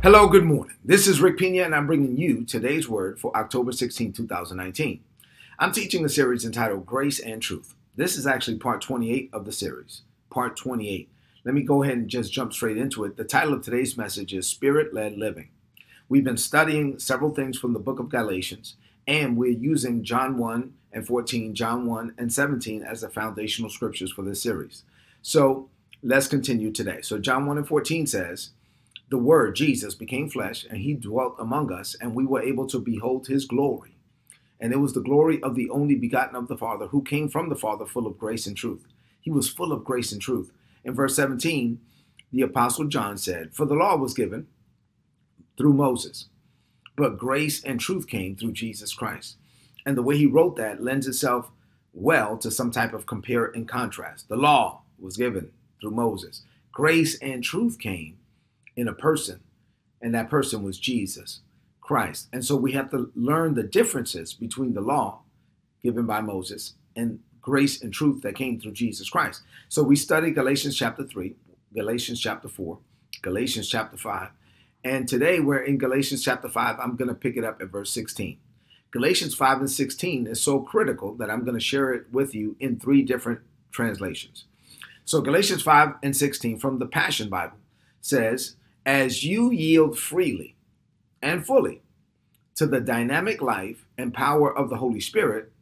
Hello, good morning. This is Rick Pina, and I'm bringing you today's word for October 16, 2019. I'm teaching a series entitled Grace and Truth. This is actually part 28 of the series. Part 28. Let me go ahead and just jump straight into it. The title of today's message is Spirit Led Living. We've been studying several things from the book of Galatians, and we're using John 1 and 14, John 1 and 17 as the foundational scriptures for this series. So let's continue today. So, John 1 and 14 says, the Word, Jesus, became flesh, and he dwelt among us, and we were able to behold his glory. And it was the glory of the only begotten of the Father, who came from the Father, full of grace and truth. He was full of grace and truth. In verse 17, the Apostle John said, For the law was given through Moses, but grace and truth came through Jesus Christ. And the way he wrote that lends itself well to some type of compare and contrast. The law was given through Moses, grace and truth came in a person, and that person was Jesus Christ. And so we have to learn the differences between the law given by Moses and grace and truth that came through Jesus Christ. So we study Galatians chapter 3, Galatians chapter 4, Galatians chapter 5. And today we're in Galatians chapter 5. I'm going to pick it up at verse 16. Galatians 5 and 16 is so critical that I'm going to share it with you in three different translations. So Galatians 5 and 16 from the Passion Bible says, as you yield freely and fully to the dynamic life and power of the Holy Spirit,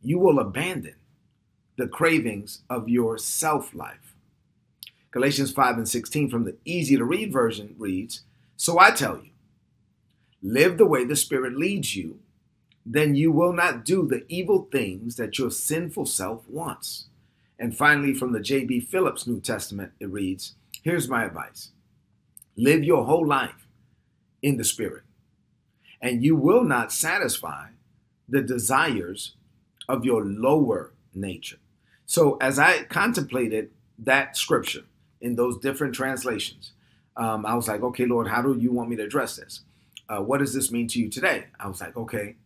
you will abandon the cravings of your self life. Galatians 5 and 16 from the easy to read version reads So I tell you, live the way the Spirit leads you, then you will not do the evil things that your sinful self wants. And finally, from the J.B. Phillips New Testament, it reads Here's my advice Live your whole life in the Spirit, and you will not satisfy the desires of your lower nature. So, as I contemplated that scripture in those different translations, um, I was like, okay, Lord, how do you want me to address this? Uh, what does this mean to you today? I was like, okay,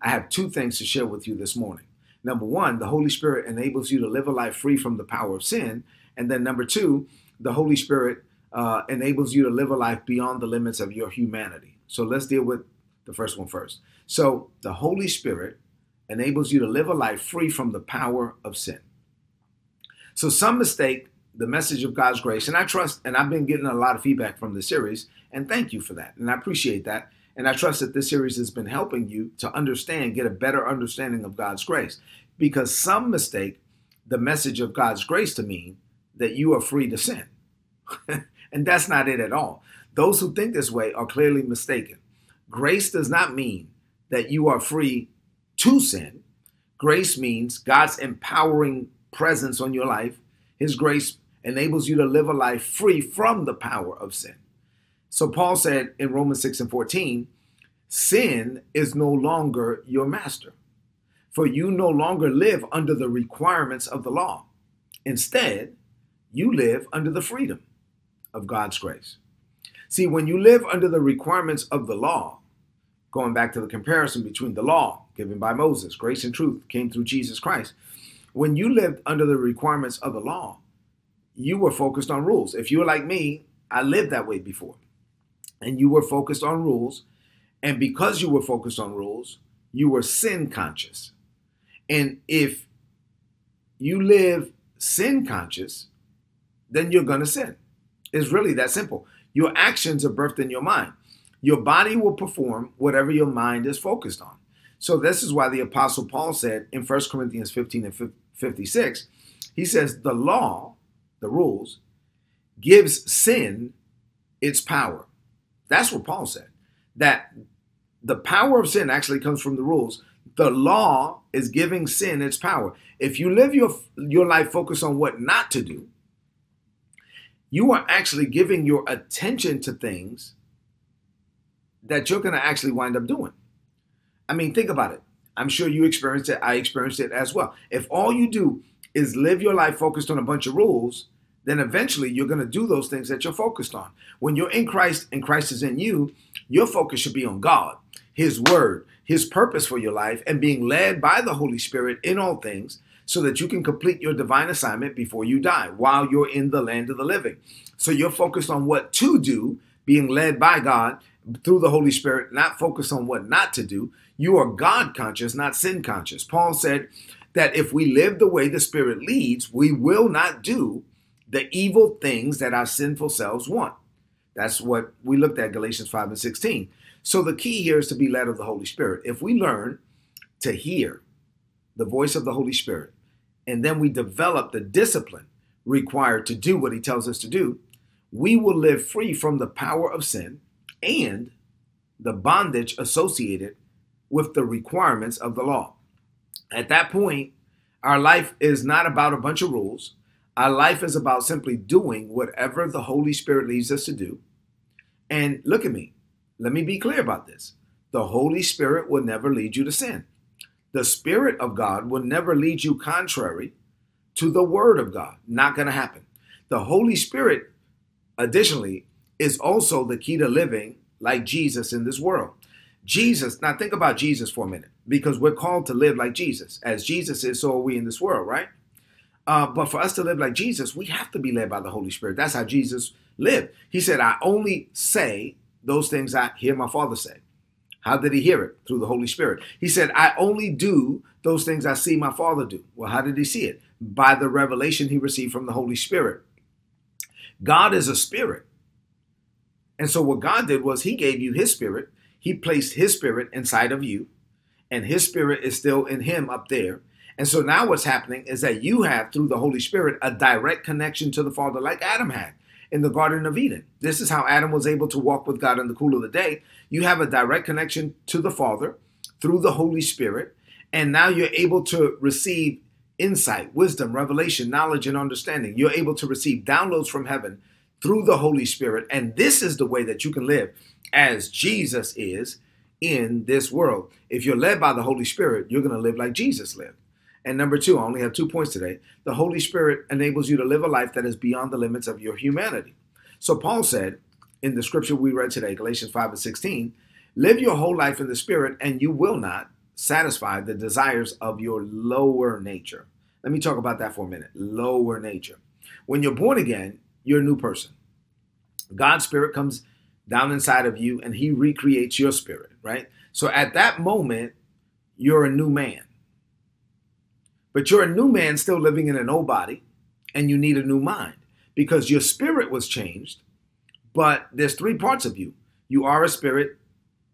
I have two things to share with you this morning. Number one, the Holy Spirit enables you to live a life free from the power of sin. And then number two, the Holy Spirit uh, enables you to live a life beyond the limits of your humanity. So let's deal with the first one first. So the Holy Spirit enables you to live a life free from the power of sin. So some mistake the message of God's grace, and I trust, and I've been getting a lot of feedback from the series, and thank you for that, and I appreciate that. And I trust that this series has been helping you to understand, get a better understanding of God's grace. Because some mistake the message of God's grace to mean that you are free to sin. And that's not it at all. Those who think this way are clearly mistaken. Grace does not mean that you are free to sin. Grace means God's empowering presence on your life. His grace enables you to live a life free from the power of sin. So Paul said in Romans 6 and 14, sin is no longer your master, for you no longer live under the requirements of the law. Instead, you live under the freedom of God's grace. See, when you live under the requirements of the law, going back to the comparison between the law given by Moses, grace and truth came through Jesus Christ. When you lived under the requirements of the law, you were focused on rules. If you were like me, I lived that way before. And you were focused on rules. And because you were focused on rules, you were sin conscious. And if you live sin conscious, then you're going to sin. It's really that simple. Your actions are birthed in your mind. Your body will perform whatever your mind is focused on. So, this is why the Apostle Paul said in 1 Corinthians 15 and 56, he says, The law, the rules, gives sin its power. That's what Paul said. That the power of sin actually comes from the rules. The law is giving sin its power. If you live your, your life focused on what not to do, you are actually giving your attention to things that you're going to actually wind up doing. I mean, think about it. I'm sure you experienced it. I experienced it as well. If all you do is live your life focused on a bunch of rules, then eventually you're going to do those things that you're focused on. When you're in Christ and Christ is in you, your focus should be on God, His Word, His purpose for your life, and being led by the Holy Spirit in all things so that you can complete your divine assignment before you die while you're in the land of the living. So you're focused on what to do being led by God through the Holy Spirit, not focused on what not to do. You are God conscious, not sin conscious. Paul said that if we live the way the Spirit leads, we will not do the evil things that our sinful selves want. That's what we looked at Galatians 5 and 16. So the key here is to be led of the Holy Spirit. If we learn to hear the voice of the Holy Spirit, and then we develop the discipline required to do what he tells us to do, we will live free from the power of sin and the bondage associated with the requirements of the law. At that point, our life is not about a bunch of rules. Our life is about simply doing whatever the Holy Spirit leads us to do. And look at me. Let me be clear about this. The Holy Spirit will never lead you to sin. The Spirit of God will never lead you contrary to the Word of God. Not going to happen. The Holy Spirit, additionally, is also the key to living like Jesus in this world. Jesus, now think about Jesus for a minute, because we're called to live like Jesus. As Jesus is, so are we in this world, right? Uh, but for us to live like Jesus, we have to be led by the Holy Spirit. That's how Jesus lived. He said, I only say those things I hear my Father say. How did he hear it? Through the Holy Spirit. He said, I only do those things I see my Father do. Well, how did he see it? By the revelation he received from the Holy Spirit. God is a spirit. And so what God did was he gave you his spirit. He placed his spirit inside of you, and his spirit is still in him up there. And so now what's happening is that you have, through the Holy Spirit, a direct connection to the Father, like Adam had in the Garden of Eden. This is how Adam was able to walk with God in the cool of the day. You have a direct connection to the Father through the Holy Spirit, and now you're able to receive insight, wisdom, revelation, knowledge, and understanding. You're able to receive downloads from heaven through the Holy Spirit. And this is the way that you can live as Jesus is in this world. If you're led by the Holy Spirit, you're going to live like Jesus lived. And number two, I only have two points today. The Holy Spirit enables you to live a life that is beyond the limits of your humanity. So Paul said in the scripture we read today, Galatians 5 and 16, live your whole life in the Spirit, and you will not satisfy the desires of your lower nature. Let me talk about that for a minute. Lower nature. When you're born again, you're a new person. God's spirit comes down inside of you and he recreates your spirit, right? So at that moment, you're a new man. But you're a new man still living in an old body and you need a new mind because your spirit was changed. But there's three parts of you you are a spirit,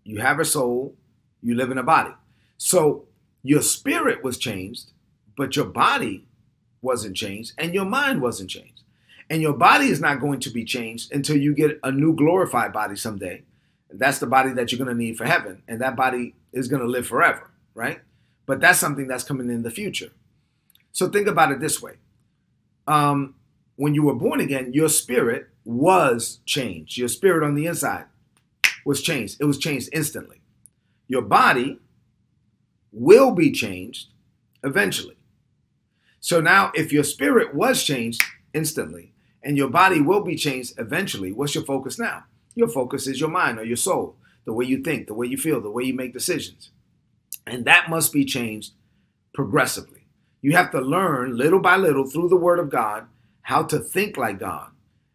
you have a soul, you live in a body. So your spirit was changed, but your body wasn't changed and your mind wasn't changed. And your body is not going to be changed until you get a new glorified body someday. That's the body that you're going to need for heaven. And that body is going to live forever, right? But that's something that's coming in the future. So think about it this way. Um, when you were born again, your spirit was changed. Your spirit on the inside was changed. It was changed instantly. Your body will be changed eventually. So now, if your spirit was changed instantly, and your body will be changed eventually. What's your focus now? Your focus is your mind or your soul, the way you think, the way you feel, the way you make decisions. And that must be changed progressively. You have to learn little by little through the Word of God how to think like God,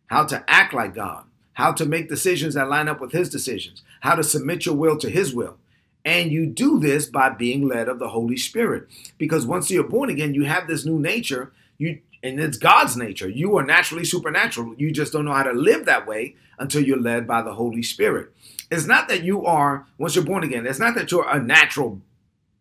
how to act like God, how to make decisions that line up with His decisions, how to submit your will to His will. And you do this by being led of the Holy Spirit. Because once you're born again, you have this new nature. You and it's God's nature. You are naturally supernatural. You just don't know how to live that way until you're led by the Holy Spirit. It's not that you are, once you're born again, it's not that you're a natural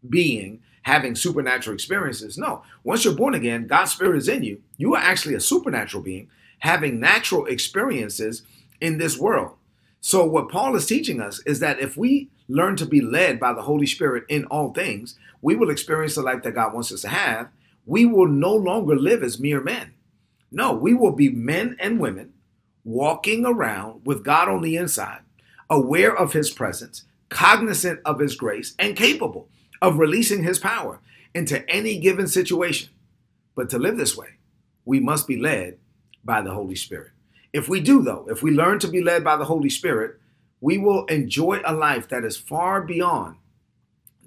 being having supernatural experiences. No, once you're born again, God's Spirit is in you. You are actually a supernatural being having natural experiences in this world. So, what Paul is teaching us is that if we learn to be led by the Holy Spirit in all things, we will experience the life that God wants us to have we will no longer live as mere men. No, we will be men and women walking around with God on the inside, aware of his presence, cognizant of his grace, and capable of releasing his power into any given situation. But to live this way, we must be led by the Holy Spirit. If we do, though, if we learn to be led by the Holy Spirit, we will enjoy a life that is far beyond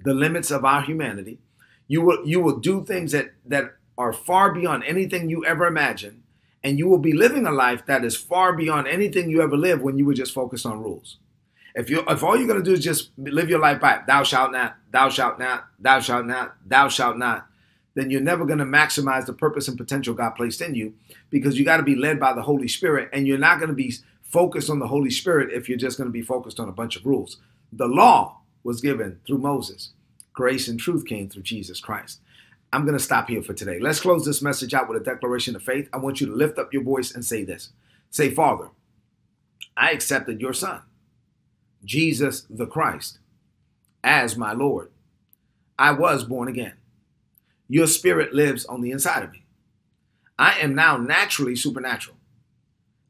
the limits of our humanity you will you will do things that that are far beyond anything you ever imagined, And you will be living a life that is far beyond anything you ever lived when you were just focused on rules. If you if all you're gonna do is just live your life by thou shalt not, thou shalt not, thou shalt not, thou shalt not, then you're never gonna maximize the purpose and potential God placed in you because you got to be led by the Holy Spirit, and you're not gonna be focused on the Holy Spirit if you're just gonna be focused on a bunch of rules. The law was given through Moses. Grace and truth came through Jesus Christ. I'm going to stop here for today. Let's close this message out with a declaration of faith. I want you to lift up your voice and say this Say, Father, I accepted your Son, Jesus the Christ, as my Lord. I was born again. Your spirit lives on the inside of me. I am now naturally supernatural.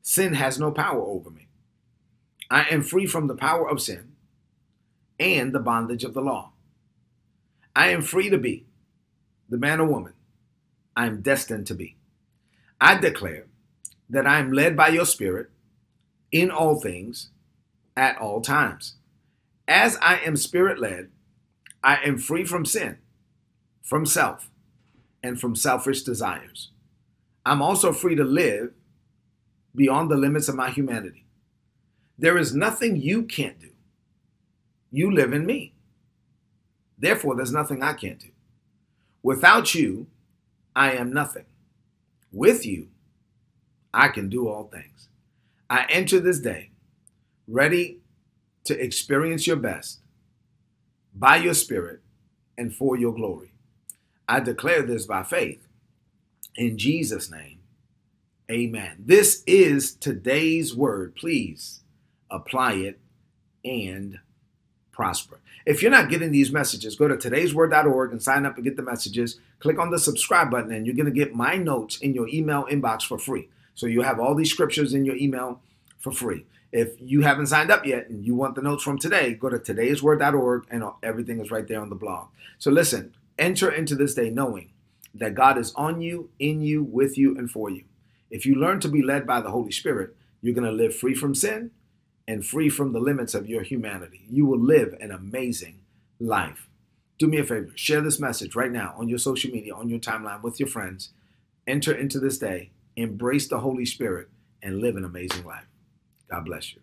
Sin has no power over me. I am free from the power of sin and the bondage of the law. I am free to be the man or woman I am destined to be. I declare that I am led by your Spirit in all things at all times. As I am Spirit led, I am free from sin, from self, and from selfish desires. I'm also free to live beyond the limits of my humanity. There is nothing you can't do. You live in me. Therefore, there's nothing I can't do. Without you, I am nothing. With you, I can do all things. I enter this day ready to experience your best by your spirit and for your glory. I declare this by faith. In Jesus' name, amen. This is today's word. Please apply it and prosper. If you're not getting these messages, go to today'sword.org and sign up and get the messages. Click on the subscribe button, and you're going to get my notes in your email inbox for free. So you have all these scriptures in your email for free. If you haven't signed up yet and you want the notes from today, go to today'sword.org and everything is right there on the blog. So listen, enter into this day knowing that God is on you, in you, with you, and for you. If you learn to be led by the Holy Spirit, you're going to live free from sin and free from the limits of your humanity. You will live an amazing life. Do me a favor, share this message right now on your social media, on your timeline with your friends. Enter into this day, embrace the Holy Spirit, and live an amazing life. God bless you.